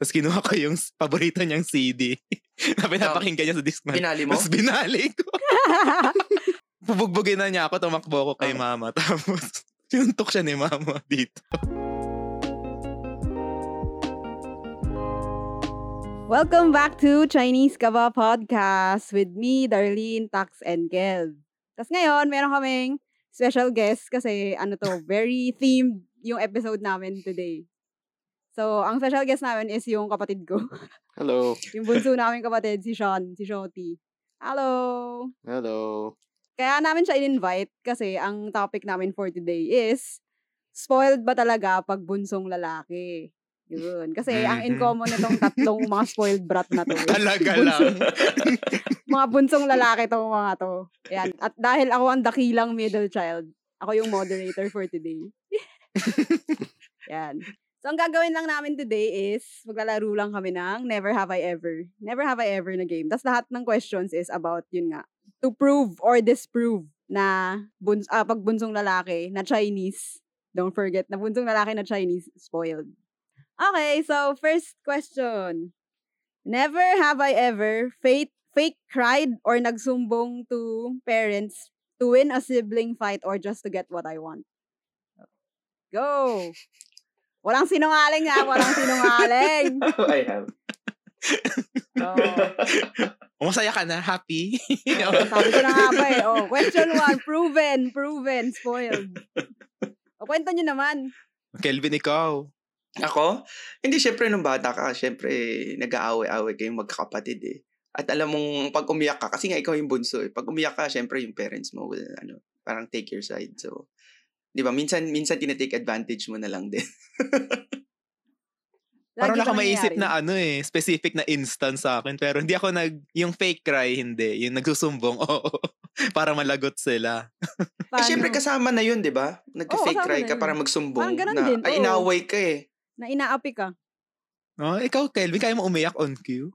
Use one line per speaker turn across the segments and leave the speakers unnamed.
Tapos kinuha ko yung paborito niyang CD na pinapakinggan niya sa Discman.
Binali mo?
Tapos binali ko. Pubugbugin na niya ako, tumakbo ko kay mama. Tapos, sinuntok siya ni mama dito.
Welcome back to Chinese Kaba Podcast with me, Darlene, Tax, and Kel. Tapos ngayon, meron kaming special guest kasi ano to, very themed yung episode namin today. So, ang special guest namin is yung kapatid ko.
Hello.
yung bunso namin kapatid, si Sean, si Shoti. Hello!
Hello.
Kaya namin siya in-invite kasi ang topic namin for today is spoiled ba talaga pag bunsong lalaki? Yun. Kasi ang in
Mhm.
common nitong tatlong mga spoiled brat na to.
Talaga lang.
mga bunsong lalaki tong mga to. Ayan. At dahil ako ang dakilang middle child, ako yung moderator for today. Yan. So, ang gagawin lang namin today is, maglalaro lang kami ng Never Have I Ever. Never Have I Ever na game. Tapos lahat ng questions is about, yun nga, to prove or disprove na buns ah, pag bunsong lalaki na Chinese, don't forget, na bunsong lalaki na Chinese, spoiled. Okay, so first question. Never have I ever fake, fake cried or nagsumbong to parents to win a sibling fight or just to get what I want. Go! Walang sinungaling ha, walang sinungaling.
I have.
Oh.
Masaya ka na? Happy?
Oh, sabi ko na nga ba eh. Oh, question one, proven, proven, spoiled. O, kwento nyo naman.
Kelvin, ikaw.
Ako? Hindi, syempre nung bata ka, syempre nag-aaway-aaway kayong magkakapatid eh. At alam mong pag umiyak ka, kasi nga ikaw yung bunso eh. Pag umiyak ka, syempre yung parents mo will, ano, parang take your side. So, di ba, minsan, minsan tinatake advantage mo na lang din.
Parang
Lagi
wala ka maisip na ano eh, specific na instance sa akin. Pero hindi ako nag, yung fake cry, hindi. Yung nagsusumbong, oo. para malagot sila.
Eh, syempre kasama na yun, di ba?
Kasama
cry
na
ka
yun.
para magsumbong
Parang ganun
na,
din,
ay,
oo.
inaaway ka eh.
Na inaapi ka.
Oh, ikaw, Kelvin, kaya mo umiyak on cue?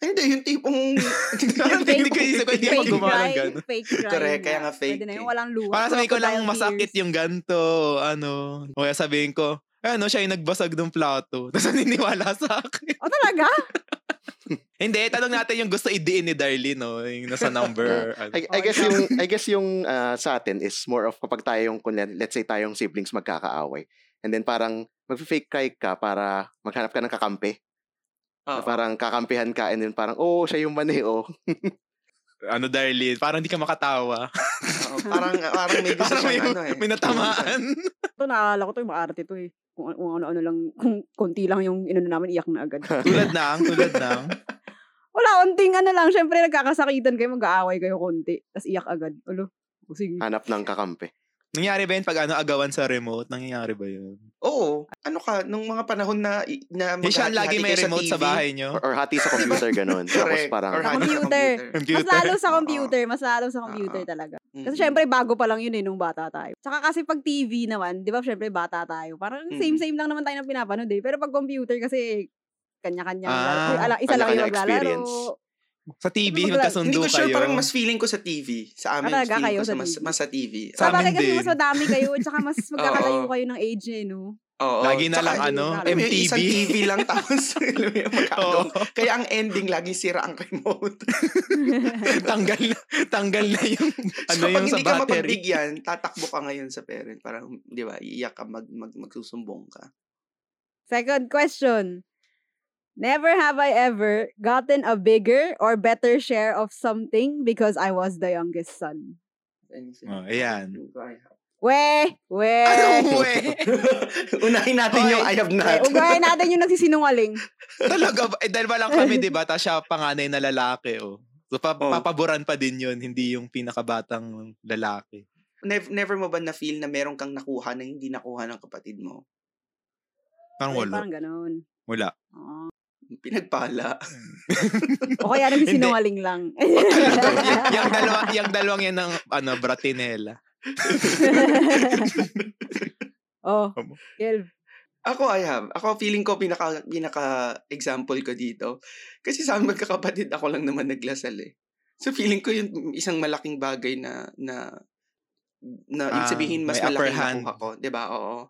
Hindi, yung tipong...
Yung hindi ko isip ko, hindi
fake
mo gumawa ng ganun.
fake.
Correct, kaya
nga.
fake
Pwede na
eh.
yung walang luha.
Para sabihin ko lang masakit yung ganto, ano. O kaya sabihin ko, ano, siya yung nagbasag ng plato. Tapos naniniwala sa akin.
Oh, talaga?
Hindi, tanong natin yung gusto idiin ni Darlene, no? Yung nasa number. ano.
I, I guess yung I guess yung ah, sa atin is more of kapag tayo yung let's say tayong siblings magkakaaway. And then parang magfi-fake cry ka para maghanap ka ng kakampi.
Oo.
Na parang kakampihan ka and then parang oh, siya yung mani oh.
ano, Darlene? Parang hindi ka makatawa.
Oo, parang, parang may gusto
Parang may,
ano eh.
may natamaan.
Ito, naalala ko to, yung maarte to eh. Kung, kung ano-ano lang, kung konti lang yung inano namin, iyak na agad.
tulad ng, tulad ng.
Wala, konting ano lang. Siyempre, nagkakasakitan kayo, mag-aaway kayo konti. Tapos iyak agad. Ulo. O, sige.
Hanap ng kakampi.
Nangyari ba yun pag ano, agawan sa remote? Nangyayari ba yun?
Oo. Ano ka, nung mga panahon na, na
Yung siya lagi may
kayo
remote sa,
TV,
bahay nyo?
Or, or hati sa computer ganun. Tapos
Correct.
parang
Or
Sa
hati
computer. Mas
Computer.
lalo sa computer. Mas lalo sa computer
Oo.
talaga.
Mm-mm.
Kasi syempre, bago pa lang yun eh, nung bata tayo. Tsaka kasi pag TV naman, di ba, syempre, bata tayo. Parang
Mm.
same-same lang naman tayo ng pinapanood eh. Pero pag computer kasi, kanya-kanya.
Ah,
ala, isa lang yung
kanya-kanya
maglalaro.
experience.
Sa TV,
Ano
magkasundo
Hindi ko sure,
kayo.
parang mas feeling ko sa TV. Sa amin,
talaga
feeling
kayo
ko
sa
sa mas, mas sa TV.
Sa amin din.
mas madami kayo, tsaka mas magkakalayo kayo ng age eh, no?
Oo.
Lagi na lang, ano, MTV.
Isang TV lang, tapos.
Oo.
Kaya ang ending, lagi sira ang remote.
tanggal na, tanggal na yung, ano
so, pag
yung sa
hindi ka
battery.
mapagbigyan, tatakbo ka ngayon sa parent. Parang, di ba, iiyak ka, mag, mag, magsusumbong ka.
Second question. Never have I ever gotten a bigger or better share of something because I was the youngest son.
Oh, ayan.
We! We!
Ano, we?
Unahin natin
Hoy.
yung I have
Eh,
not.
ugayin natin yung nagsisinungaling.
Talaga ba? Eh, dahil ba lang kami, di ba? Tapos siya panganay na lalaki, oh. So, pa-
Oh.
papaboran pa din yun, hindi yung pinakabatang lalaki.
Never, never mo ba na-feel na meron kang nakuha na hindi nakuha ng kapatid mo?
Parang
Eh,
wala.
Parang ganun.
Wala.
Oo.
Pinagpala.
O kaya nagsisinungaling lang.
yung, yung, dalawa, yung dalawang yan ng ano, bratinela.
oh. Kelv.
Ako, I have. Ako, feeling ko, pinaka, pinaka example ko dito. Kasi sa magkakapatid, ako lang naman naglasal eh. So, feeling ko yung isang malaking bagay na, na, na
Ah,
sabihin, mas malaking nakuha ko. 'di ba Oo.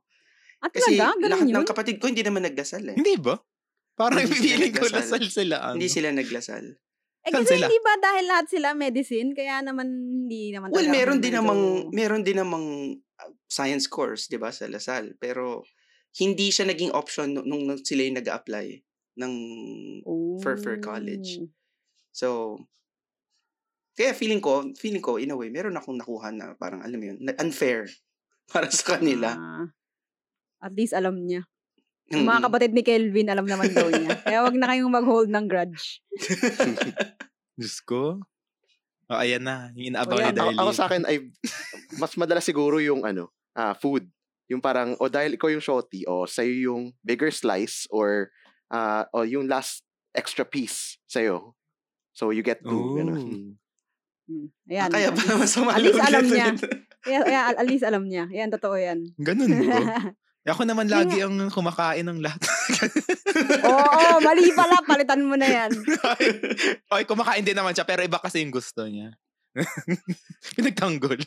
At
Kasi
talaga,
lahat
yun.
ng kapatid ko hindi naman nagdasal eh.
Hindi ba? Parang
Hindi sila
feeling ko lasal sila. Ano?
Hindi sila naglasal.
Eh
Saan
kasi
sila?
hindi ba dahil lahat sila medicine, kaya naman hindi naman
Well, meron din namang meron din namang uh, science course, 'di ba, sa Lasal. Pero hindi siya naging option nung, nung sila yung nag-apply ng for for college.
Oh.
So kaya feeling ko, feeling ko in a way, meron akong nakuha na parang alam mo yun, unfair para sa kanila.
Ah, at least alam niya. Yung mga
Mm.
kapatid ni Kelvin, alam naman daw niya. Kaya wag na kayong mag-hold ng grudge.
Diyos ko. Oh, ayan na. Yung inaabang ni
Ako,
Darlene.
ako sa akin ay mas madalas siguro yung ano, ah food. Yung parang o dahil ikaw yung shorty o sa'yo yung bigger slice or ah o yung last extra piece sa'yo. So you get two.
Ooh.
Ganun.
Hmm. Ayan.
Kaya
at
ba
least-
masama
at least alam niya. Kaya, kaya at least alam niya. Yan, totoo yan.
Ganun ba? Ako naman lagi ang kumakain ng lahat.
Oo, mali pala. Palitan mo na yan.
okay, kumakain din naman siya, pero iba kasi yung gusto niya. Pinagtanggol.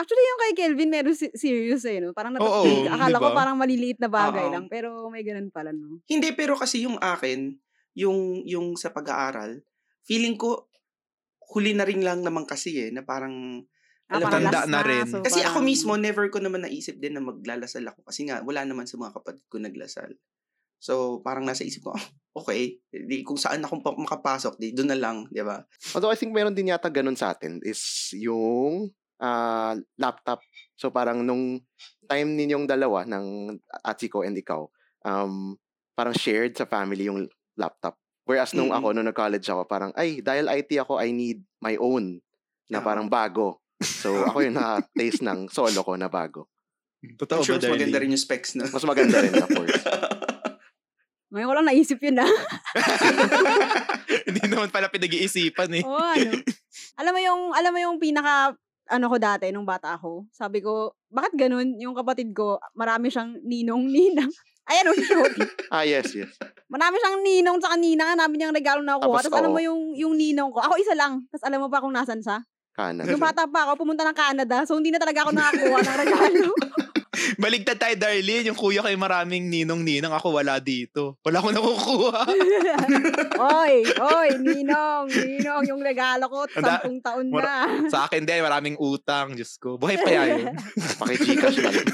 Actually, yung kay Kelvin, meron si- serious eh, no? Parang
Oo,
natakot. Akala ko
diba?
parang maliliit na bagay
Oo.
lang. Pero may ganun pala, no?
Hindi, pero kasi yung akin, yung, yung sa pag-aaral, feeling ko, huli na rin lang naman kasi eh, na parang, alam
parang
tanda
last
na rin.
so
kasi ako
parang-
mismo, never ko naman naisip din na maglalasal ako. Kasi nga, wala naman sa mga kapatid ko naglasal. So, parang nasa isip ko, "Ah, okay, di, kung saan ako pa- makapasok, di, doon na lang, di ba?
Although I think meron din yata ganun sa atin is yung ah, laptop. So parang nung time ninyong dalawa ng Atsiko and ikaw, um, parang shared sa family yung laptop. Whereas nung
Mm-mm.
ako, nung nag-college ako, parang, ay, dahil IT ako, I need my own na
Ah.
parang bago. So ako yung naka-taste ng solo ko na bago.
Totoo
sure
ba,
mas maganda rin yung specs na.
Mas maganda rin, of course.
Ngayon ko lang naisip yun, ah.
Hindi naman pala pinag-iisipan eh.
Oo, ano. alam mo yung, alam mo yung pinaka, ano ko dati, nung bata ako, sabi ko, bakit ganun? Yung kapatid ko, marami siyang ninong-ninang. Ayan, oh, shorty.
Ah, yes, yes.
Marami siyang ninong sa kanina, namin niyang regalo na nakuha.
Tapos,
Tapos alam mo yung, yung ninong ko, ako isa lang. Tapos alam mo pa kung nasan siya?
Kanan.
Nung bata pa ako, pumunta ng Canada. So, hindi na talaga ako nakakuha ng regalo.
Baligtad tayo, Darlene. Yung kuya kay maraming ninong-ninang. Ako wala dito. Wala akong nakukuha.
oy, oy, ninong, ninong, yung regalo ko, sampung taon
Mara-
na.
Sa akin din, maraming utang. Diyos ko. Buhay pa yan.
Paki-Gcash na lang.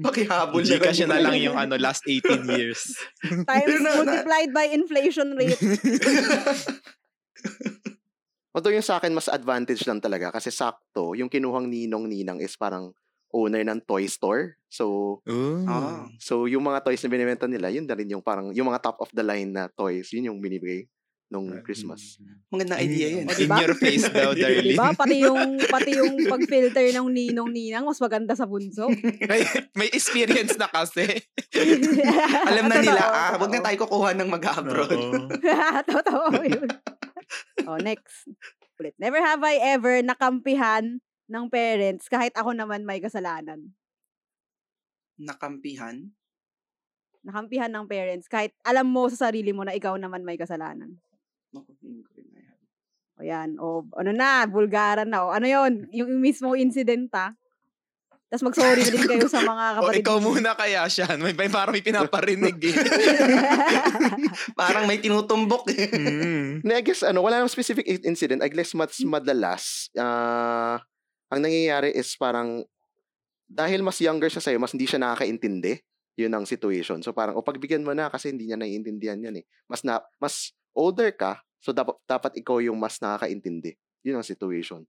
Pakihabol na
Gcash na lang yung ano, last 18 years.
Times multiplied by inflation rate.
Although yung sa akin, mas advantage lang talaga kasi sakto, yung kinuhang ninong-ninang is parang owner ng toy store. So,
Ooh.
Ah.
so yung mga toys na binibenta nila, yun na rin yung parang, yung mga top of the line na toys, yun yung binibigay nung Christmas.
Magandang idea yun.
O,
In your face daw, Darlene.
Diba? Pati yung, pati yung pag-filter ng ninong-ninang, mas maganda sa bunso.
may, may experience na kasi.
Alam na nila,
Totoo,
ah, wag na
totoo.
tayo kukuha ng mag-abroad.
Oo.
Totoo yun. Oh, next. Ulit. Never have I ever nakampihan ng parents kahit ako naman may kasalanan.
Nakampihan?
Nakampihan ng parents kahit alam mo sa sarili mo na ikaw naman may kasalanan.
Naku, hindi ko rin may-
O yan. O ano na, bulgaran na. O ano yon Yung mismo incident ha. Tapos mag-sorry na din kayo sa mga
O
kapatid.
ikaw muna kaya siya. May, may parang may pinaparinig eh.
Parang may tinutumbok eh.
Mm.
I guess, ano, wala namang specific incident. I guess mas madalas, ah, ang nangyayari is parang, dahil mas younger siya sa'yo, mas hindi siya nakakaintindi. Yun ang situation. So parang, o pagbigyan mo na kasi hindi niya naiintindihan yan eh. Mas, na, mas older ka, so dapat, dapat ikaw yung mas nakakaintindi. Yun ang situation.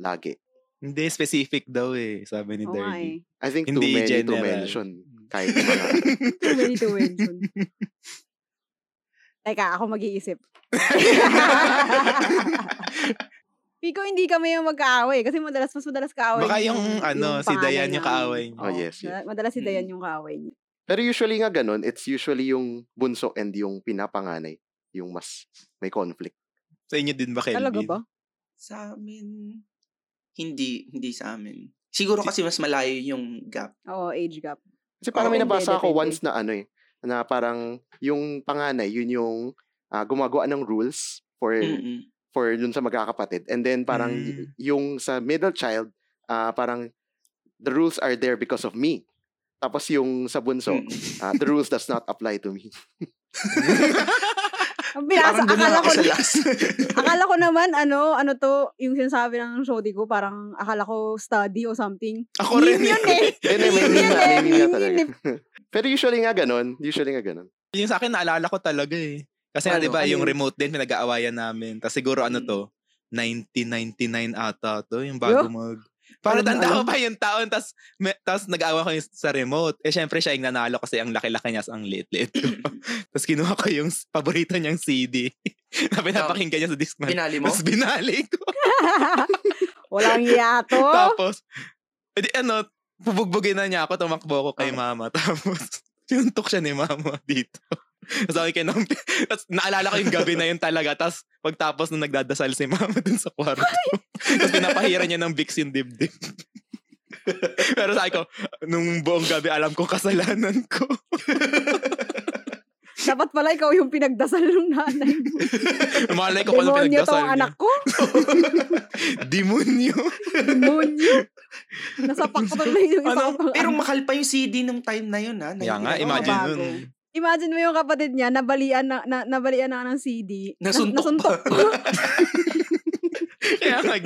Lagi.
Hindi, specific daw eh. Sabi ni
nga
Darlene.
eh.
I think too
Hindi
many to
general.
mention. Kahit yung mga,
Too many to mention. Teka, ako mag-iisip. Pico, hindi kami yung magkaaway. Kasi madalas, mas madalas kaaway.
Baka
niyo
yung, ano, si
panganay
Dayan yung kaaway niyo.
Oh, yes, yes.
mada- Madalas si
Mm.
Dayan yung kaaway niya.
Pero usually nga ganun, it's usually yung bunso and yung pinapanganay yung mas may conflict.
Sa inyo din ba, Kelvin?
Talaga ba?
Sa amin, hindi, hindi sa amin. Siguro kasi mas malayo yung gap.
Oo, age gap.
Kasi parang may
Depende,
nabasa ako once na ano eh, na parang yung panganay, yun yung ah, gumagawa ng rules for
Mm-mm.
for dun sa magkakapatid. And then parang
Mm.
yung sa middle child, ah, parang the rules are there because of me. Tapos yung sa bunso,
Mm.
ah, the rules does not apply to me.
Ang binasa,
na
akala ko,
last.
akala ko naman, ano, ano to, yung sinasabi ng Shodi ko, parang akala ko study o something.
Ako rin
Meme yun eh.
May
Meme yun eh.
may meme talaga.
eh.
Pero usually nga ganun. Usually nga ganun.
Yung sa akin, naalala ko talaga eh. Kasi
Ano?
di ba,
Ano
yung
yun?
remote din, pinag-aawayan namin. Tapos siguro ano
Mm.
to, 1999 ata to, yung bago
Yo.
mag... Para tanda ko
alam.
pa yung taon, tapos tas nag-aawa ko yung sa remote. Eh, syempre siya yung nanalo kasi ang laki-laki niya ang lit-lit tapos kinuha ko yung paborito niyang CD na pinapakinggan niya sa Discman.
Pinali mo?
Tapos binali ko.
Walang yato.
Tapos, edi ano, pubugbugin na niya ako, tumakbo ko kay
Oo.
mama. Tapos, sinuntok siya ni mama dito. Tapos ako kinang, tapos naalala ko yung gabi na yun talaga. Tapos pagtapos nung nagdadasal si mama dun sa kwarto. tapos pinapahira niya ng Vicks yung dibdib. Pero sabi ko, nung buong gabi alam ko kasalanan ko.
Dapat pala ikaw yung pinagdasal ng nanay mo.
Malay ko kung ano
Demonyo
pinagdasal
tong
niya.
anak ko.
Demonyo.
Demonyo. Nasapak ko tuloy yung isa
Ano, pero
anak.
mahal pa yung CD nung time na yun, ha?
Kaya nga,
99.
imagine nun.
Imagine mo yung kapatid niya, nabalian na, na nabalian na ng CD. Nas-
Nasuntok
nasuntok
pa.
pa.
Kaya mag,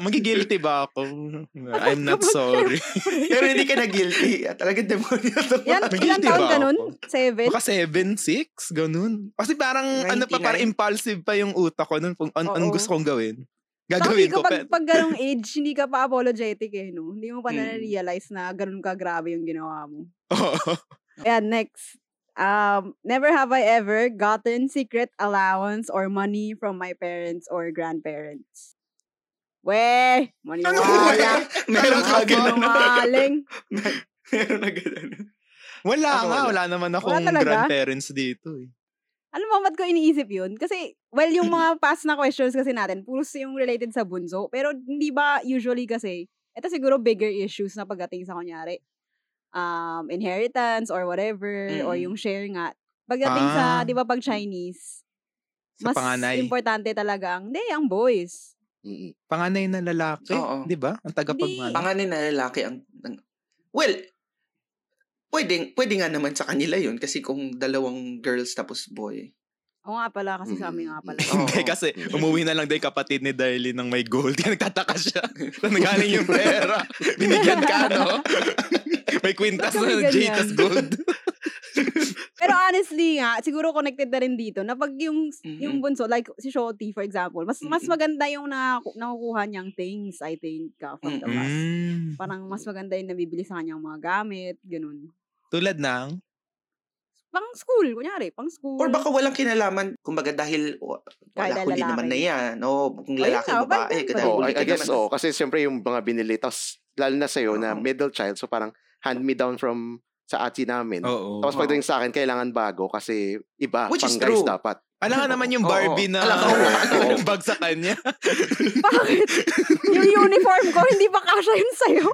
magigilty ba ako? I'm not sorry.
Pero hindi ka na guilty. Talagang demonyo to.
Yan,
Guilty
taon
ba
ka nun?
ako?
Seven?
Baka 7, 6, ganun. Kasi parang, ano pa,
99?
parang impulsive pa yung utak ko nun. Kung an- anong gusto kong gawin.
Sabi
Gagawin
ko,
ko.
pag, pag ganong age, hindi ka pa apologetic eh, no? Hindi mo pa
Mm.
na-realize na ganun ka grabe yung ginawa mo.
Oo.
Ayan, next. Um, never have I ever gotten secret allowance or money from my parents or grandparents. Weh,
Ano
maniwala.
Meron ka ganun.
Sinungaling.
Meron na ganun.
wala
Ako
nga,
wala.
wala naman akong
talaga?
grandparents dito eh.
Alam mo, ba't ko iniisip yun? Kasi, well, yung mga past na questions kasi natin, puros yung related sa bunso. Pero, hindi ba usually kasi, ito siguro bigger issues na pagdating sa kunyari, um, inheritance or whatever, or
Mm.
yung share nga. Pagdating sa,
Ah.
di ba, pag Chinese,
Sa
mas
panganay.
importante talaga ang, hindi, ang boys.
Mm-mm.
Panganay na lalaki.
Oo.
Di ba? Ang tagapagmana.
Panganin na lalaki ang, ang- well, pwede, pwede nga naman sa kanila yun kasi kung dalawang girls tapos boy.
Oo nga pala, kasi sa amin nga pala.
Hindi, kasi umuwi na lang din kapatid ni Darlene ng may gold. Kaya nagtataka siya. Saan galing yung pera? Binigyan ka, no? may kwintas na J
ganyan?
tas gold.
Pero honestly nga, siguro connected na rin dito na pag yung
Mhm.
yung bunso, like si Shoti for example, mas mas
Mhm.
maganda yung na, nakukuha niyang things, I think, uh, from the
Mm.
past. Parang mas maganda yung nabibili sa kanyang mga gamit, ganun.
Tulad ng,
Pang school, kunyari, pang school.
Or baka walang kinalaman, kumbaga dahil o,
Kahit
wala huli
lalaki.
naman na yan. O, kung
Ayun
lalaki,
nga,
babae,
Oh,
huli
I,
ka
I guess,
naman.
oh, kasi siyempre yung mga binili, tapos lalo na sa'yo na
Oo.
middle child, so parang hand-me-down from sa achi namin.
oo.
Tapos pagdating sa akin, kailangan bago kasi iba,
Which
pang
is
guys
true.
dapat.
Alam nga naman yung. Barbie na
Alam ko, oo.
yung bag sa kanya.
Bakit? yung uniform ko, hindi ba kasha yun sa'yo?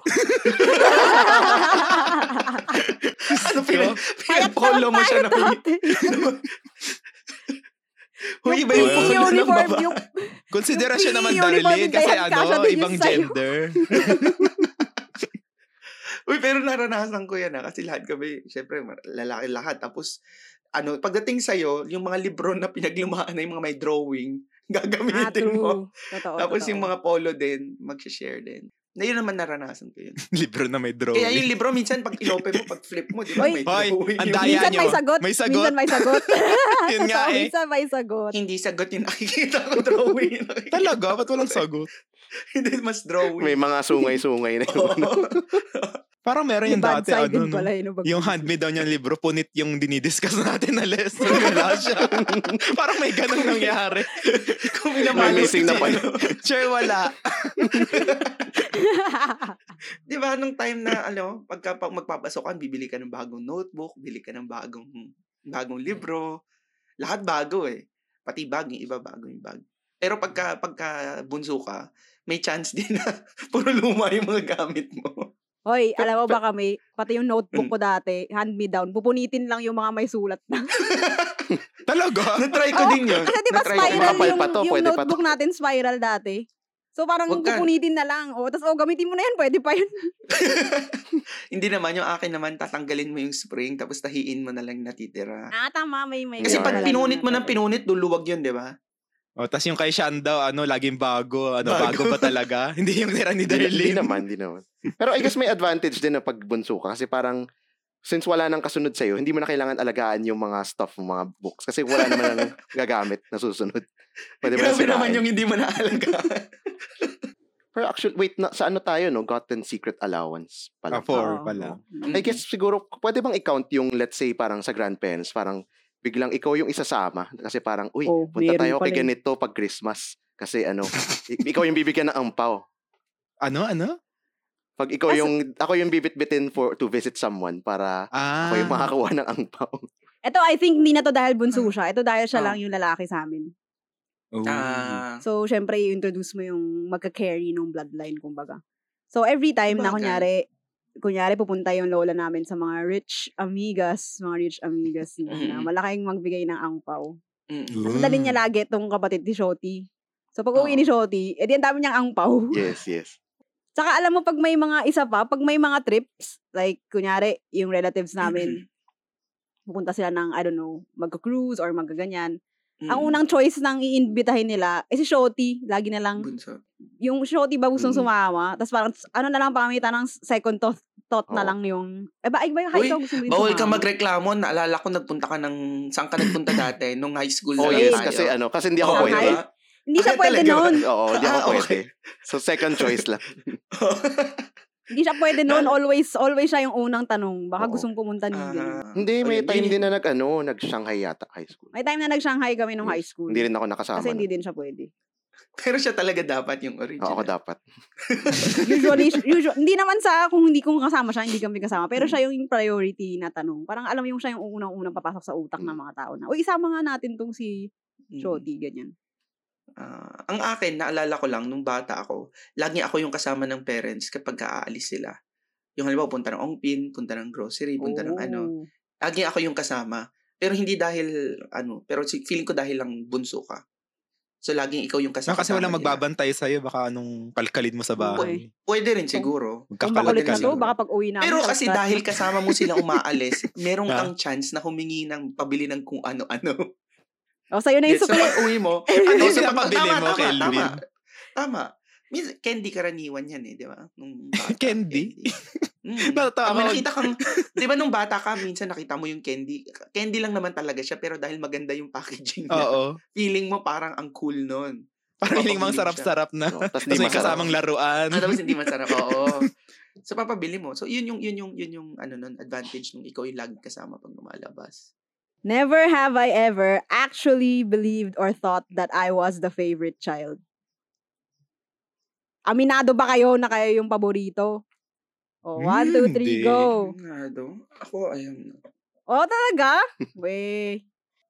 ano, pinag, pinag-polo mo siya na
dati.
Huy, iba yung
PE
polo ng
uniform,
babae.
yung
Konsiderasyon
Yung
naman
PE uniform
Darlene kasi
kaya
ano,
din yun
ibang
sa'yo.
gender.
Uy, pero naranasan ko yan ha. Kasi lahat kami, syempre, lalaki lahat. Tapos, ano, pagdating sa'yo, yung mga libro na pinaglumaan na yung mga may drawing,
ah,
gagamitin mo.
true. Totoo,
Tapos
totoo.
yung mga polo din, mag-share din. Na yun naman naranasan ko yun.
Libro na may drawing.
Kaya yung libro, minsan pag inopen mo, pag flip mo, di ba,
Hoy.
may
Hoy,
drawing.
ang daya
Minsan may
nyo.
sagot.
May sagot.
Minsan may sagot.
Yun nga
Totoo,
eh.
Minsan may sagot.
Hindi sagot yung nakikita ko drawing. nakikita-
Talaga? Ba't walang sagot?
Hindi, mas drawing.
May mga sungay-sungay na yun.
Parang meron yung dati, ano, no?
pala yun.
Yung hand-me-down yung libro, punit yung dinidiscuss natin na lesson. Wala siya. Parang may ganun nangyari.
Kung
missing na
si-
pala.
Sure, wala.
Di ba, nung time na, ano, pagka pag magpapasokan, bibili ka ng bagong notebook, bili ka ng bagong bagong libro. Lahat bago eh. Pati bag, yung iba bago yung bag. Pero pagka, pagka bunso ka, may chance din na puro luma yung mga gamit mo.
Hoy, alam mo ba kami, pati yung notebook ko dati, hand-me-down, pupunitin lang yung mga may sulat na.
Talaga?
Na-try ko
Oo,
din yun.
Kasi di ba
Na-try ko.
spiral
Makapal
yung,
pa to,
yung
pwede pa
notebook natin spiral dati? So parang
Wag ka.
pupunitin na lang. O, tapos, oh, gamitin mo na yan. Pwede pa yun.
Hindi naman, yung akin naman, tatanggalin mo yung spring, tapos tahiin mo na lang natitira.
ah, tama. May, may.
Kasi pag pinunit mo ng pinunit, luluwag yun, di ba?
O, tas yung kay Sean daw, ano, laging bago. Ano,
Bago.
bago, ba talaga? Hindi yung tira ni
Hindi
Darlene.
naman, hindi naman. Pero I guess may advantage din na pag bunso ka kasi parang since wala nang kasunod sa'yo, hindi mo na kailangan alagaan yung mga stuff, mga books. Kasi wala naman nang gagamit na susunod. Pwede mo na
Grabe naman yung hindi mo naalaga.
Pero actually, wait, na, sa ano tayo, no? Gotten secret allowance
Ah,
pala.
four
Oo.
pala.
I guess siguro, pwede bang i-count yung, let's say, parang sa grandparents, parang biglang ikaw yung isasama. Kasi parang, uy,
Oh,
punta tayo kay ganito pag Christmas. Kasi ano, ikaw yung bibigyan ng ampaw.
Ano, ano?
Pag ikaw
As-
yung, ako yung bibitbitin for, to visit someone para
Ah.
ako yung makakuha ng ampaw.
Ito, I think, hindi na to dahil bunso siya. Ito dahil siya
Ah.
lang yung lalaki sa amin.
Oh.
Ah,
So, syempre, i-introduce mo yung magka-carry ng bloodline, kumbaga. So, every time na
Bagay.
kunyari, kunyari pupunta yung lola namin sa mga rich amigas, mga rich amigas na, na
Mm.
malaking magbigay ng angpaw.
mm.
Kasi dali niya lagi itong kapatid ni Shoti. So, pag uwi
Oo.
ni Shoti, edi ang dami niyang angpaw.
Yes, yes.
Tsaka alam mo, pag may mga isa pa, pag may mga trips, like, kunyari, yung relatives namin, pupunta sila ng, I don't know, magka-cruise or magkaganyan. Ang
Mm.
unang choice nang iimbitahin nila, eh si Shoti, lagi na lang,
Bunso.
yung Shoti ba gustong
Mm.
sumama, tapos parang, ano na lang, pamitan ng second thought, thought na
Oo.
lang yung, eh ba, ay ba,
Uy,
ikaw gusto mo
Bawal ka
sumama?
magreklamo. Naalala ko, nagpunta ka ng... Saan ka nagpunta dati? Nung high school
Oh
na
yes,
tayo.
kasi ano, kasi hindi ako
Oo,
pwede.
Shanghai? Hindi siya
Ah,
pwede
talaga
noon.
Oo, hindi ako
Ah,
pwede. So second choice lang.
Hindi siya pwede noon. Always, always siya yung unang tanong. Baka
Oo.
gustong pumunta din.
Ah.
Hindi, may time din na nag ano, nag Shanghai yata high school.
May time na nag-Shanghai kami nung high school.
Hindi rin ako nakasama.
Kasi hindi din siya pwede.
Pero siya talaga dapat yung
Oo,
original.
ako dapat.
Usually, usually, hindi naman sa kung hindi kong kasama siya, hindi kami kasama. Pero
Mm.
siya yung priority na tanong. Parang alam mo yung siya yung unang-unang papasok sa utak ng
Mm.
mga tao na, uy, isama nga natin tong si
Mm.
Shoti, ganyan.
Ah, ang akin, naalala ko lang, nung bata ako, lagi ako yung kasama ng parents kapag aalis sila. Yung halimbawa, punta ng Ongpin, punta ng grocery, punta ng ano.
Oh.
Lagi ako yung kasama. Pero hindi dahil, ano, pero feeling ko dahil lang bunso ka. So, laging ikaw yung kasama.
kasi walang magbabantay sa'yo, baka anong kalkalin mo sa bahay.
Pwede rin siguro.
Kung makulit na to,
ka
baka pag uwi namin.
Pero kasi dahil kasama mo sila umaalis, merong kang chance na humingi ng pabili ng kung ano-ano.
O, sa'yo na yung
Yes, so
sukli.
pag uwi mo,
Ano
so
pinapabili
tama,
mo,
tama,
Kelvin?
tama. Tama. Minsan, candy karaniwan yan eh, di ba? Nung bata,
Candy?
Mm.
Natawa ako.
nakita kang, di ba nung bata ka, minsan nakita mo yung candy. Candy lang naman talaga siya, pero dahil maganda yung packaging niya,
Oo.
feeling mo parang ang cool nun.
Parang hiling mang sarap-sarap na.
No, Tapos
Tapos
di
may
masarap.
kasamang laruan.
Ah, tapos hindi masarap, oo. So, papabili mo. So, yun yung, yun yung, yun yung, ano nun, advantage nung ikaw yung lagi kasama pag lumalabas.
Never have I ever actually believed or thought that I was the favorite child. Aminado ba kayo na kayo yung paborito? O, one, two, three,
Hindi.
go.
Nado. Ako, ayun.
O, talaga? We.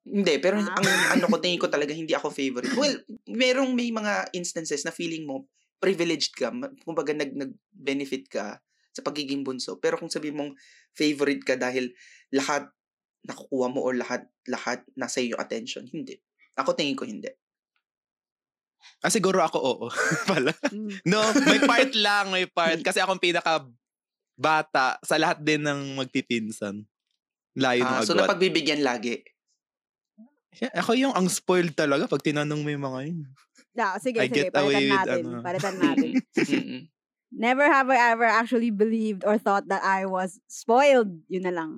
Hindi, pero
Ah.
ang ano ko, tingin ko talaga hindi ako favorite. Well, merong may mga instances na feeling mo privileged ka, kumbaga nag, nag-benefit ka sa pagiging bunso. Pero kung sabi mong favorite ka dahil lahat nakukuha mo or lahat lahat nasa iyo attention, hindi. Ako tingin ko hindi.
Ah, siguro ako oo. Pala.
Mm.
No, may part lang, may part. Kasi akong pinaka bata sa lahat din ng magpipinsan. Layo ng
Ah, so
agwat.
napagbibigyan lagi.
Yeah, ako yung ang spoiled talaga pag tinanong mo yung mga yun.
Yeah, sige,
I
sige.
get away
Palitan
with
natin.
ano.
Palitan natin. Never have I ever actually believed or thought that I was spoiled. Yun na lang.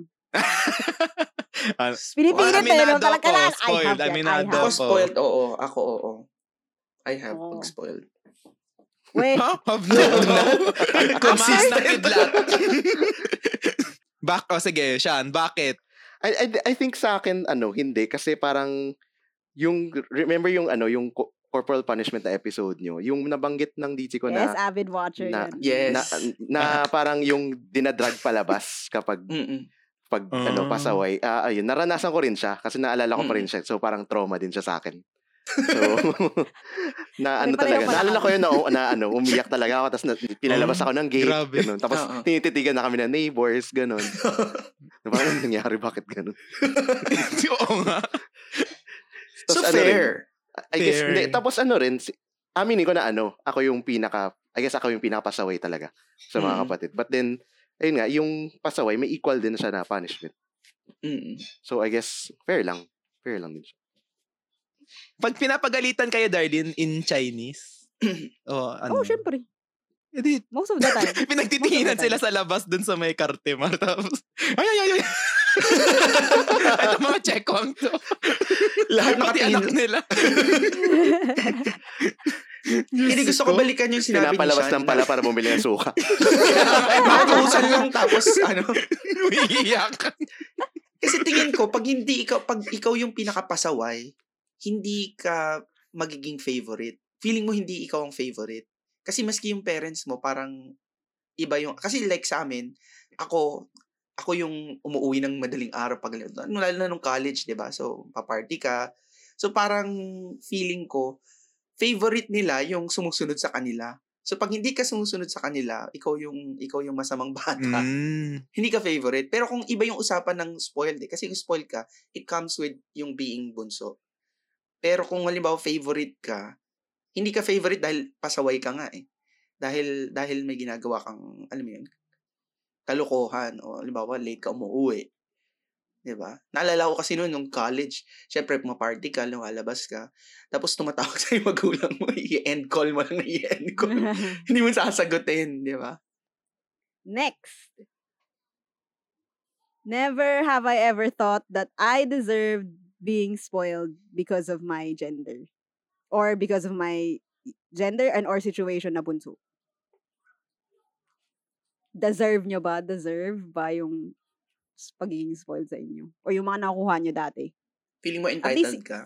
Ah,
Pinipilit
aminado
Talaga
ako,
lang. I
spoiled,
have that. I
aminado
Ako
have.
Opo.
spoiled, oo. Ako, oo. I have
Oo.
pag-spoiled.
Wait.
Ha? Have no, no. Kidlat. Bak, oh, sige, Sean, bakit?
I, I, I think sa akin, ano, hindi. Kasi parang, yung, remember yung, ano, yung co- corporal punishment na episode nyo, yung nabanggit ng DJ ko
Yes,
na,
avid watcher
na,
yan.
Yes.
na, na parang yung dinadrag palabas kapag
Mm-mm.
Pag ano
Ah.
pasaway. Ah, ayun, naranasan ko rin siya kasi naalala ko pa rin siya. So parang trauma din siya sa akin. So na ano talaga, naalala ko yun na, na ano, umiyak talaga ako tapos na, pinalabas ako ng gate.
Grabe.
Ganun. Tapos
Oo.
tinititigan na kami ng neighbors, ganun. Parang "Anong nangyari, bakit ganun?
Oo nga.
So
Tapos ano rin,
fair.
I guess,
Fair.
hindi, tapos ano rin, si- aminin ko na ano, ako yung pinaka, I guess ako yung pinakapasaway talaga sa mga
Mm.
kapatid. But then, ayun nga, yung pasaway, may equal din siya na punishment.
Mm.
So, I guess, fair lang. Fair lang din siya.
Pag pinapagalitan kayo, Darlene, in Chinese, o ano?
Oh, syempre.
Edi,
Most of the time.
pinagtitinginan sila sa labas dun sa may kartemar. Tapos, ay, ay, ay, ay. Ito mga checkwang to.
Lahat
Pati
nakatingin.
anak nila.
Hindi gusto ko balikan yung sinabi ni
Pinapalabas
Sean.
ng pala para bumili ng suka.
Makatusan lang tapos ano.
Umiiyak.
Kasi tingin ko, pag hindi ikaw, pag ikaw yung pinakapasaway, hindi ka magiging favorite. Feeling mo hindi ikaw ang favorite. Kasi maski yung parents mo, parang iba yung, kasi like sa amin, ako, ako yung umuwi ng madaling araw pag, ano, lalo na nung college, di ba? So, paparty ka. So, parang feeling ko, favorite nila yung sumusunod sa kanila. So, pag hindi ka sumusunod sa kanila, ikaw yung, ikaw yung masamang bata
Mm.
hindi ka favorite. Pero kung iba yung usapan ng spoiled eh, kasi kung spoiled ka, it comes with yung being bunso. Pero kung halimbawa favorite ka, hindi ka favorite dahil pasaway ka nga eh. Dahil, dahil may ginagawa kang, alam mo yun, kalokohan o halimbawa late ka umuwi. 'Di ba? Naalala ko kasi noon nung college, syempre pumaparty ka, lumalabas ka, tapos tumatawag sa magulang mo, i-end call mo lang, i-end call. hindi mo sasagutin, 'di ba?
Next. Never have I ever thought that I deserved being spoiled because of my gender. Or because of my gender and or situation na bunso. Deserve nyo ba? Deserve ba yung pagiging spoiled sa inyo? O yung mga nakuha nyo dati?
Feeling mo
least-
entitled ka.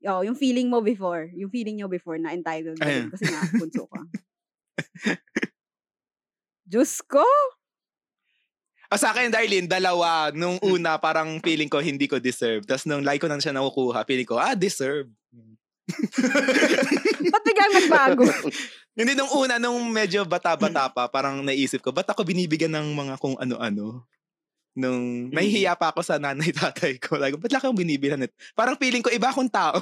O, yung feeling mo before. Yung feeling nyo before na entitled ka kasi nga bunso ka. Diyos ko!
Ah, sa akin, Darlene, dalawa. Nung una, parang feeling ko hindi ko deserve. Tapos nung like ko nang siya nakukuha, feeling ko, ah, deserve.
Ba't biglang nagbago?
Hindi nung una, nung medyo bata-bata pa, parang naisip ko, ba't ako binibigyan ng mga kung ano-ano? Nung nahihiya pa ako sa nanay tatay ko. Like, ba't lang akong binibilan nito? Parang feeling ko, iba akong tao.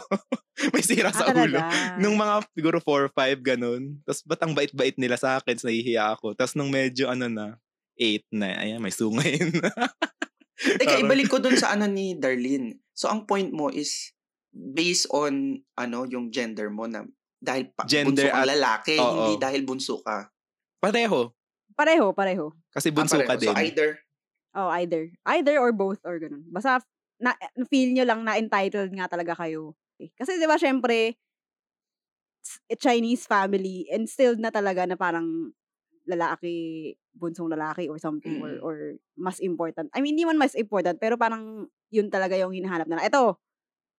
May sira sa
ah,
ulo.
talaga.
Nung mga siguro 4 5 ganun. Tapos ba't ang bait-bait nila sa akin, so nahihiya ako. Tapos nung medyo ano na, 8 na, ayan, may sungay na.
Teka, ibalik ko dun sa ano ni Darlene. So, ang point mo is based on ano yung gender mo na dahil pa,
Gender
bunso
at-
lalaki,
oo.
hindi dahil bunso ka.
Pareho.
Pareho, pareho.
Kasi
Ah,
bunso
pareho.
ka din.
So, either.
Oh, either. Either or both or ganun. Basta na, feel nyo lang na entitled nga talaga kayo. Eh, Kasi 'di ba syempre Chinese family instilled na talaga na parang lalaki, bunsong lalaki or something or
Mm.
or mas important. I mean, hindi man mas important pero parang yun talaga yung hinahanap nila. Ito,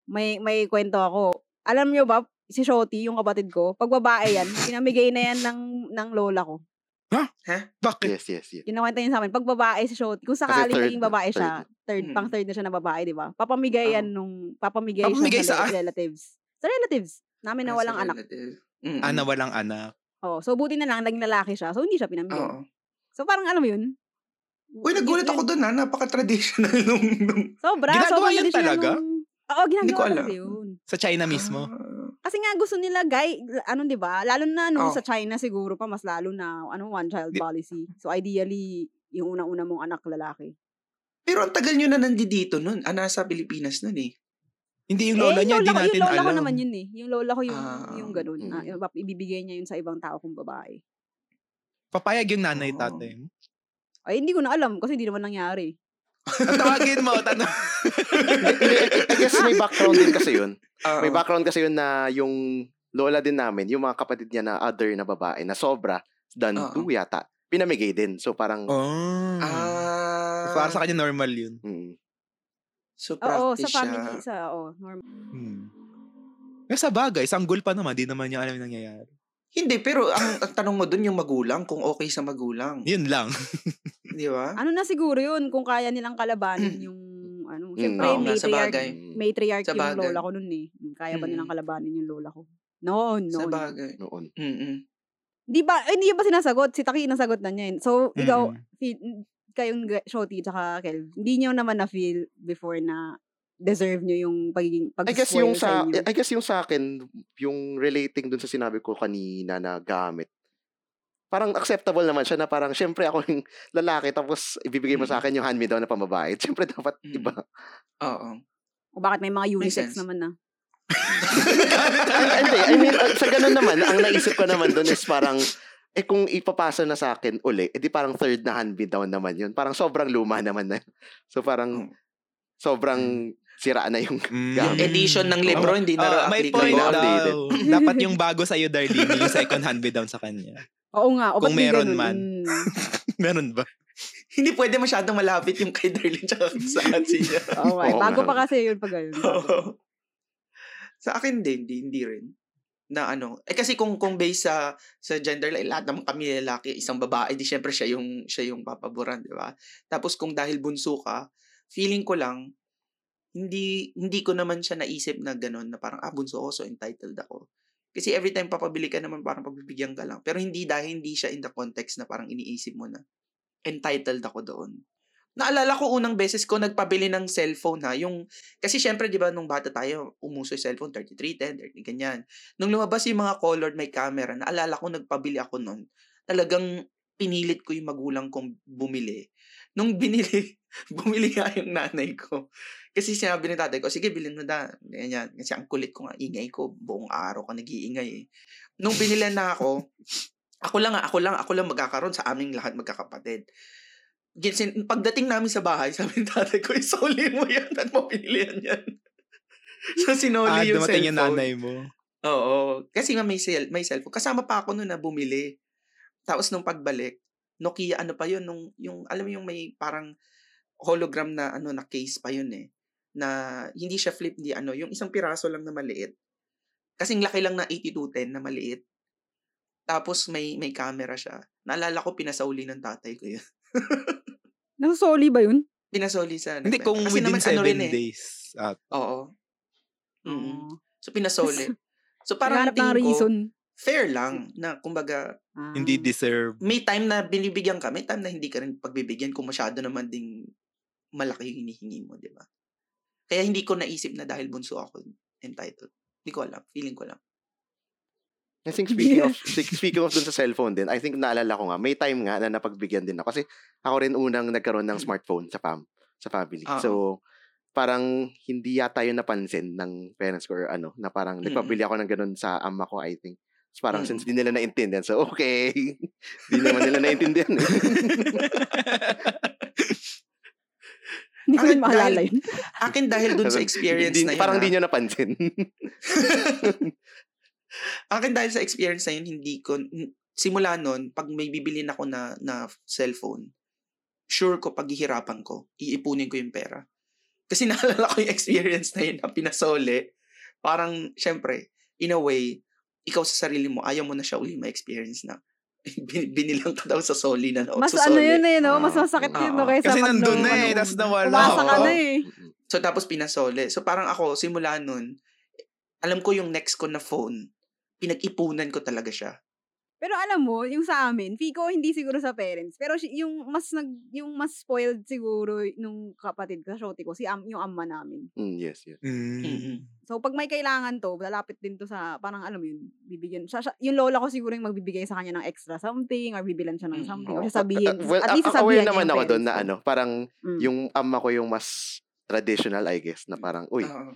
may may kwento ako. Alam nyo ba, si Shoti, yung kapatid ko, pag babae yan, pinamigay na yan ng, ng lola ko.
Bakit?
yes, yes, yes.
Kinuwenta niya sa amin, pag babae si Shoti, kung sakaling
third
naging
na,
babae siya, third,
Mm.
pang third na siya na babae, di ba? Papamigay
Oo.
yan nung, papamigay,
Papamigay
siya sa
saan?
relatives. Sa relatives. Namin na
Ah,
walang
sa
anak.
Mm-mm.
Ah, na walang anak.
Oh, so buti na lang, naging lalaki siya. So hindi siya pinamigay.
Oo.
So parang alam mo yun?
Uy, nagulat ako dun ha. Napaka-traditional nung... nung
Sobra.
Ginagawa yun
traditional
talaga?
nung- Oo,
Hindi ko
ginagawa
alam.
yun.
Sa China mismo.
Ah.
Kasi nga gusto nila, guy, ano 'di ba? Lalo na nung
Oh.
sa China siguro pa, mas lalo na, ano, one child
Di-
policy. So ideally, yung unang-una mong anak lalaki.
Pero ang tagal nyo na nandito nun. Ah, nasa Pilipinas nun eh.
Hindi yung lola
eh,
niya, hindi natin
yung lola
alam.
ko naman yun eh. Yung lola ko yung,
Ah,
yung ganun. na
mm.
ibab- ibibigay niya yun sa ibang tao kung babae.
Papayag yung nanay
Oo.
tatay mo.
Ay, hindi ko na alam kasi hindi naman nangyari.
At tawagin mo, tanong.
I guess may background din kasi yun.
Oo.
May background kasi yun na yung lola din namin, yung mga kapatid niya na other na babae na sobra
Oo.
two yata, pinamigay din. So parang,
Oh.
Ah.
Para sa kanya normal yun.
mm,
So,
Oo,
practice
sa family,
siya.
sa, oo, normal.
Hmm. Eh, sa bagay, sanggol pa naman, di naman niya alam yung nangyayari.
Hindi, pero ang, ang tanong mo dun yung magulang, kung okay sa magulang.
Yun lang.
Di ba?
Ano na siguro yun kung kaya nilang kalabanin yung, ano,
Mm.
syempre,
Oo nga, sa
matriarch,
bagay.
mm,
matriarch
Sa
yung lola ko nun eh. Kaya ba
Mm.
nilang kalabanin yung lola ko? No, no.
Sa bagay.
noon.
Mm-mm.
Di ba, eh, hindi ba sinasagot? Si Taki nasagot na niya yun. So, ikaw,
Mm.
feel, kayong Shoti tsaka Kel, hindi niyo naman na-feel before na deserve nyo yung pagiging pag
I guess yung sa
inyo.
I guess yung sa akin yung relating dun sa sinabi ko kanina na gamit. Parang acceptable naman siya na parang syempre ako yung lalaki tapos ibibigay mo sa akin yung hand me down na pambabae. Syempre dapat
Mm.
iba.
Oo.
O bakit may mga
Makes
unisex
sense.
naman na?
Ay, Hindi, I mean sa ganun naman ang naisip ko naman dun is parang eh kung ipapasa na sa akin uli, edi parang third na hand me down naman yun. Parang sobrang luma naman na. yun. So parang
Mm.
sobrang sira na yung
Mm.
Yung edition ng libro, hindi na
Ah, may point
updated.
Dapat yung bago sa'yo, Darlene, yung second hand be down sa kanya.
Oo nga. O
Kung meron
ganun?
man.
Mm.
Meron ba?
Hindi pwede masyadong malapit yung kay Darlene tsaka sa Atsi niya.
Oo Bago
nga.
pa kasi yun pag ganun.
Sa akin din, hindi, hindi rin. Na ano, eh kasi kung kung based sa sa gender like lahat naman kami lalaki, isang babae, di syempre siya yung siya yung papaboran, di ba? Tapos kung dahil bunso ka, feeling ko lang hindi hindi ko naman siya naisip na ganun na parang ah bunso ako so entitled ako. Kasi every time papabili ka naman parang pagbibigyan ka lang. Pero hindi dahil hindi siya in the context na parang iniisip mo na entitled ako doon. Naalala ko unang beses ko nagpabili ng cellphone ha, yung kasi syempre 'di ba nung bata tayo umuso yung cellphone 3310, 30 ganyan. Nung lumabas yung mga colored may camera, naalala ko nagpabili ako noon. Talagang pinilit ko yung magulang kong bumili. Nung binili, bumili nga yung nanay ko. Kasi sinabi ni tatay ko, sige, bilhin mo na. Ganyan. Kasi ang kulit ko nga, ingay ko. Buong araw ko nag-iingay eh. Nung binili na ako, ako lang, ako lang, ako lang magkakaroon sa aming lahat magkakapatid. Ginsin, pagdating namin sa bahay, sabi ng tatay ko, isoli mo yan at mapilihan yan. so, sinoli
Ah,
yung cellphone.
yung nanay mo.
Oo. Kasi nga may, cell, may cellphone. Kasama pa ako noon na bumili. Tapos nung pagbalik, Nokia ano pa yun, nung, yung, alam mo yung may parang hologram na ano na case pa yun eh. Na hindi siya flip, hindi ano, yung isang piraso lang na maliit. Kasing laki lang na 8210 na maliit. Tapos may may camera siya. Naalala ko pinasauli ng tatay ko yun.
Nasasoli ba yun?
Pinasauli sa
Hindi, kung
Kasi
within
naman ano
seven
rin eh.
days. At,
Oo. Mm.
Oo.
So pinasoli. So parang
Naghanap ng
tingin ko,
reason.
fair lang na kumbaga
Ah.
hindi deserve.
may time na binibigyan ka, may time na hindi ka rin pagbibigyan kung masyado naman ding malaki yung hinihingi mo, di ba? Kaya hindi ko naisip na dahil bunso ako entitled. Hindi ko alam. Feeling ko lang.
I think speaking of speaking of dun sa cellphone din, I think naalala ko nga, may time nga na napagbigyan din ako kasi ako rin unang nagkaroon ng smartphone sa fam sa family.
Oo.
So parang hindi yata yun napansin ng parents ko or ano, na parang
Mm.
nagpabili ako ng ganun sa ama ko, I think. So parang
Mm.
since di nila naintindihan, so okay. di naman nila naintindihan. eh.
Hindi ko rin maalala yun.
Akin dahil dun sa experience
Di-
na yun.
Parang
ah,
di nyo napansin.
Akin dahil sa experience na yun, hindi ko, simula nun, pag may bibilin ako na, na cellphone, sure ko, paghihirapan ko, iipunin ko yung pera. Kasi naalala ko yung experience na yun na pinasole. Parang, syempre, in a way, ikaw sa sarili mo, ayaw mo na siya uli ma-experience na binilang ka daw sa soli na no,
Mas
sa
ano yun eh, no? Mas
Ah.
masakit yun,
Oo.
no? Kaysa
Kasi nandun na eh,
ano,
tas nawala.
Umasa ka na eh.
So, tapos pinasole. So, parang ako, simula nun, alam ko yung next ko na phone, pinag-ipunan ko talaga siya.
Pero alam mo, yung sa amin, Fico, hindi siguro sa parents. Pero yung mas nag yung mas spoiled siguro nung kapatid ko, shorty ko, si am, yung amma namin.
Mm, yes, yes.
Mm.
Mm-mm.
So, pag may kailangan to, lalapit din to sa, parang alam mo yun, bibigyan. Siya, siya- yung lola ko siguro yung magbibigay sa kanya ng extra something, or bibilan siya ng
Mm.
something,
Oo.
or sasabihin.
Uh, well,
at least sasabihin
aware naman
yung
ako doon na ano, parang.
Mm.
yung ama ko yung mas traditional, I guess, na parang, uy,
Oo.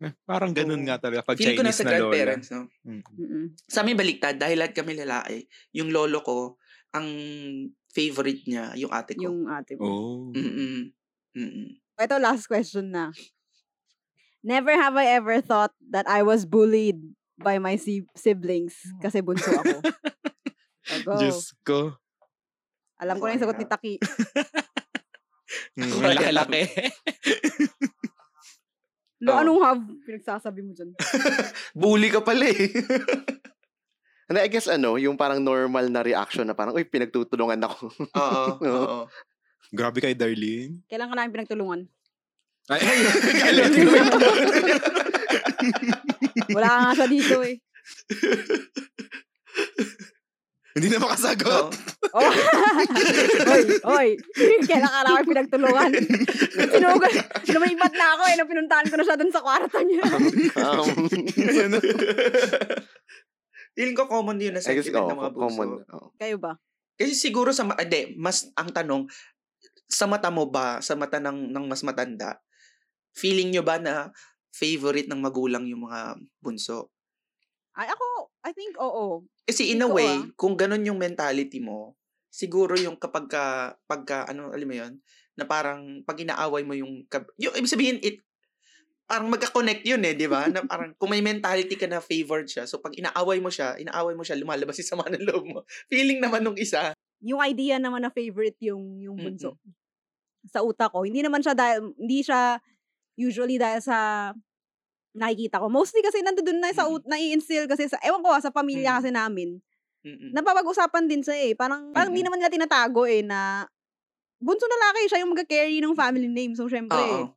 Eh, Parang ganun
Oo.
nga talaga. Pag
Feel ko na
Chinese
sa
na lola.
grandparents, no?
Mm.
Mm-mm.
Sa amin baliktad, dahil lahat kami lalaki, yung lolo ko, ang favorite niya, yung ate ko.
Yung ate mo.
Oh.
Mm-mm. Mm-mm.
Ito, last question na. Never have I ever thought that I was bullied by my si- siblings kasi bunso ako. O, go.
Diyos ko.
Alam ko na yung sagot ni Taki.
Mm,
Lo,
Oo.
anong have pinagsasabi mo dyan?
Bully ka pala eh.
And I guess ano, yung parang normal na reaction na parang, uy, pinagtutulungan ako.
Oo, oo.
Grabe kay Darlene.
Kailan ka namin pinagtulungan?
Ay,
Galit.
Wala ka nga siya dito eh.
Hindi na makasagot.
Oo.
Oh. oy, oy. Kailan ka namin pinagtulungan. Sinugal. Lumipat na ako eh. Nung pinuntahan ko na siya dun sa kwarto niya.
Um.
Feeling ko common yun na sentiment
oh,
ng mga bunso.
common. Oh.
Kayo ba?
Kasi siguro sa, ma- hindi, mas, ang tanong, sa mata mo ba, sa mata ng, ng mas matanda, feeling nyo ba na favorite ng magulang yung mga bunso?
Ay, ako, I think, oo.
Kasi in a way,
ah.
kung ganun yung mentality mo, siguro yung kapag ka, pagka, ano, alam mo yun, na parang pag inaaway mo yung, yung ibig sabihin, it, parang magka-connect yun eh, di ba? Na parang kung may mentality ka na favored siya, so pag inaaway mo siya, inaaway mo siya, lumalabas yung sama ng loob mo. Feeling naman nung isa.
Yung idea naman na favorite yung, yung bunso. Sa utak ko. Hindi naman siya dahil, hindi siya usually dahil sa nakikita ko. Mostly kasi nandoon na sa
Mm.
nai-instill kasi sa, ewan ko sa pamilya
Mm.
kasi namin.
Mm-mm.
napapag-usapan din siya eh. Parang, parang hindi
Mm-mm.
naman nila tinatago eh na bunso na laki siya yung mag-carry ng family name. So, syempre,
Oo.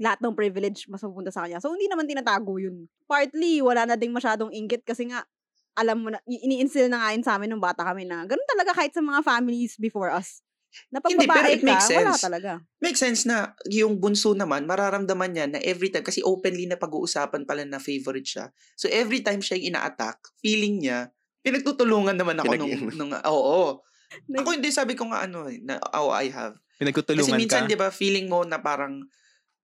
lahat ng privilege mas mapunta sa kanya. So, hindi naman tinatago yun. Partly, wala na ding masyadong inggit kasi nga, alam mo na, ini-instill na nga yun sa amin nung bata kami na, ganun talaga kahit sa mga families before us. Na pag
Hindi, pero
babae
it makes
ka, wala
sense.
talaga.
Makes sense na yung bunso naman, mararamdaman niya na every time, kasi openly na pag-uusapan pala na favorite siya. So every time siya yung ina-attack, feeling niya, pinagtutulungan naman ako nung,
Pinag-
nung, oo.
Nag-
Ako hindi, sabi ko nga ano, eh, na, oh, I have. Kasi
Pinagtutulungan
minsan,
ka.
di ba, feeling mo na parang,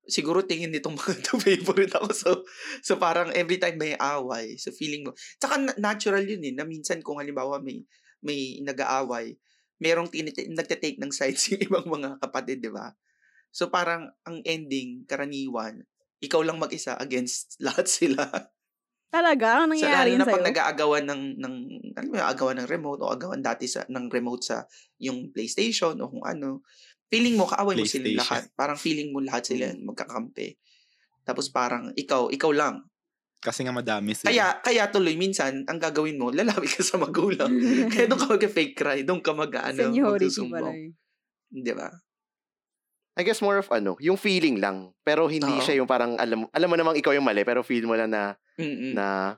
siguro tingin nitong mga to favorite ako. So, so parang every time may away, so feeling mo. Tsaka na- natural yun eh, na minsan kung halimbawa may, may nag-aaway, merong tinit- nagte-take ng sides yung ibang mga kapatid, di ba? So parang ang ending, karaniwan, ikaw lang mag-isa against lahat sila.
Talaga? Ang
So,
nangyayari
lalo
yun
na pag nag-aagawan ng, ng, ano mo, agawan ng remote o agawan dati sa, ng remote sa yung PlayStation o kung ano, feeling mo, kaaway mo sila lahat. Parang feeling mo lahat sila magkakampi. Tapos parang, ikaw, ikaw lang.
Kasi nga madami sila.
Kaya, kaya tuloy, minsan, ang gagawin mo, lalapit ka sa magulang. kaya doon ka mag-fake cry, doon ka mag-ano, magsusumbong.
eh.
Di ba?
I guess more of ano, yung feeling lang. Pero hindi
Oo.
siya yung parang, alam, alam mo namang ikaw yung mali, pero feel mo lang na,
Mm-mm.
na,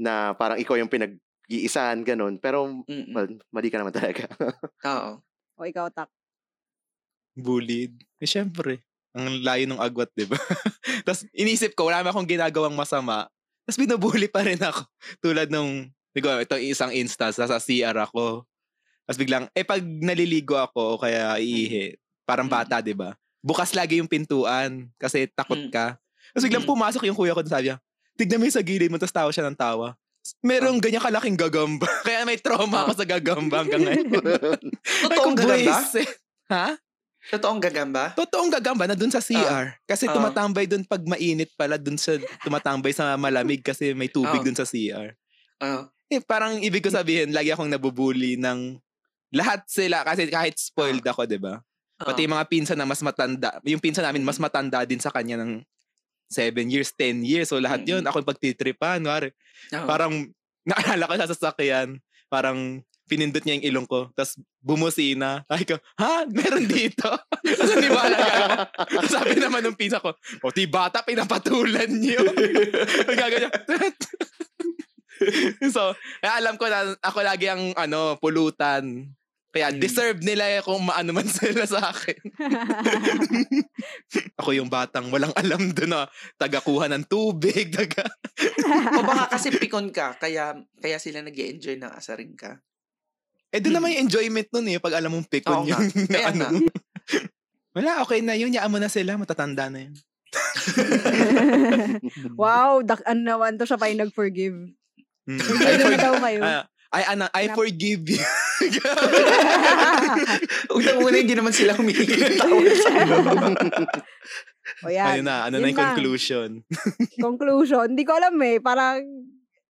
na parang ikaw yung pinag-iisahan, ganun. Pero,
Mm-mm.
well, mali ka naman talaga.
Oo.
O ikaw, tak.
bullied. Eh, syempre. Ang layo ng agwat, di ba? Tapos, inisip ko, wala naman akong ginagawang masama. Tapos, binubuli pa rin ako. Tulad nung, digo, ito isang instance, nasa CR ako. Tapos biglang, eh, pag naliligo ako, o kaya iihi, parang
Mm.
bata, di ba? Bukas lagi yung pintuan, kasi takot
Mm.
ka. Tapos biglang
Mm.
pumasok yung kuya ko, sabi niya, tignan mo yung sa gilid mo, tapos tawa siya ng tawa. Merong ganyan kalaking gagamba. Kaya may trauma ako sa gagamba hanggang ngayon.
Totoong gagamba?
Ha?
Totoong gagamba?
Totoong gagamba na dun sa CR. kasi
Ah.
tumatambay dun pag mainit pala dun sa tumatambay sa malamig kasi may tubig
Ah.
dun sa CR.
Oo.
Eh, parang ibig ko sabihin, lagi akong nabubuli ng lahat sila kasi kahit spoiled ako, 'di ba? Pati yung mga pinsan na mas matanda, yung pinsan namin mas matanda din sa kanya ng 7 years, 10 years. So lahat. 'yun, ako yung pagtitripan, wari.
Oo.
Parang naalala ko sa sasakyan, parang pinindot niya yung ilong ko, tapos bumusina. Ay ko, ha? Meron dito? Tapos hindi ba? Sabi naman ng pinsa ko, o ti bata, pinapatulan niyo. Gaganyan. so, kaya alam ko na ako lagi ang ano, pulutan. Kaya
Mm.
deserve nila kung maano man sila sa akin. ako yung batang walang alam doon na tagakuha ng tubig, taga...
o baka kasi pikon ka, kaya kaya sila nag enjoy na asarin ka.
Eh, doon naman yung enjoyment nun eh, pag alam mong pikon
nga.
yung
Kaya
ano. Wala, okay na yun. Yaan mo na sila. Matatanda na yun.
wow, dak ano naman to siya pa yung nag-forgive.
Mm. I,
Forgive na
forg-
daw kayo.
ah, I, ano, I
Nap-
forgive you.
Unang-una, hindi naman sila sa'yo.
o yan.
Ayun na, ano
Yun
na yung
lang.
conclusion.
Conclusion. Hindi ko alam eh. Parang,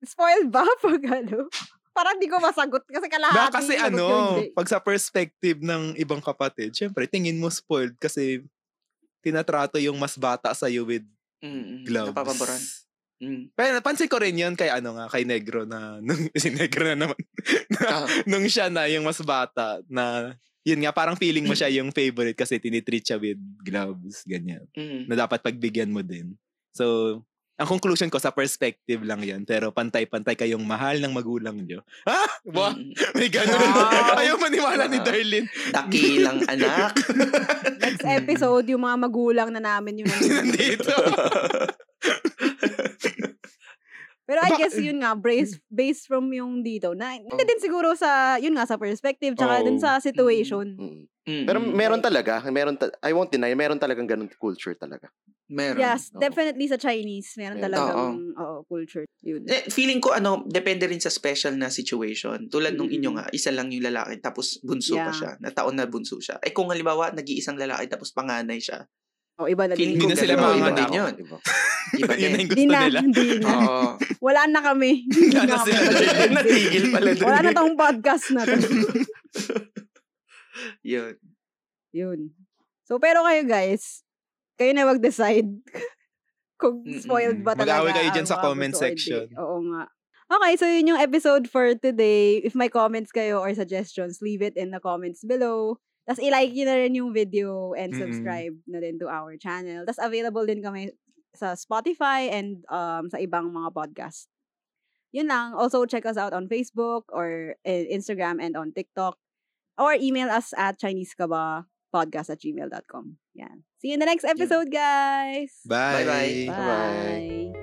spoiled ba pag ano? Parang di ko masagot kasi kalahati.
Baka kasi ano, pag sa perspective ng ibang kapatid, syempre, tingin mo spoiled kasi tinatrato yung mas bata sa'yo with
Mm,
gloves.
Napapaboran. Mm.
Pero napansin ko rin yun kay ano nga, kay Negro na, nung, si Negro na naman,
Ah.
nung siya na yung mas bata na, yun nga, parang feeling mo siya yung favorite kasi tinitreat siya with gloves, ganyan.
Mm.
Na dapat pagbigyan mo din. So, Ang conclusion ko sa perspective lang yan, pero pantay-pantay kayong mahal ng magulang nyo. Ah! Ba?
Mm,
May ganun.
Wow.
Ayaw maniwala ni. Darlene.
Dakilang anak.
Next episode, yung mga magulang na namin yung nandito. Pero I
Bak-
guess yun nga, based, based from yung dito, na hindi din siguro sa, yun nga, sa perspective, tsaka
Oh.
din sa situation.
Mm.
Mm,
Pero
mm,
meron talaga, meron ta- I won't deny, meron talagang ganun culture talaga.
meron.
Yes,
Oo.
definitely sa Chinese, meron
Meron.
talagang, oo, culture. Yun.
Eh, feeling ko ano, depende rin sa special na situation. Tulad nung inyo nga, isa lang yung lalaki tapos bunso pa
Yeah.
siya. Na taon na bunso siya. Eh kung halimbawa, nag-iisang lalaki tapos panganay siya.
O, iba na din.
ko
Hindi na sila mga
din yun.
Diba?
Iba
Yun yung gusto
Hindi na,
nila.
hindi na.
Oo.
Wala na kami. Hindi
Wala na sila.
Natigil pala dun.
Wala na tong podcast na to.
Yun.
Yun. So, pero kayo guys, kayo na mag-decide kung spoiled ba talaga.
Mag-away kayo dyan
ang
sa comment section.
Oo nga. Okay, so yun yung episode for today. If may comments kayo or suggestions, leave it in the comments below. Tapos i-like nyo na rin yung video and subscribe na din to our channel. Tapos available din kami sa Spotify and um, sa ibang mga podcast. Yun lang. Also, check us out on Facebook or eh, Instagram and on TikTok. Or email us at chinesekabapodcast at gmail.com. Yan. See you in the next episode, guys!
Bye.
Bye-bye.
Bye-bye.
Bye.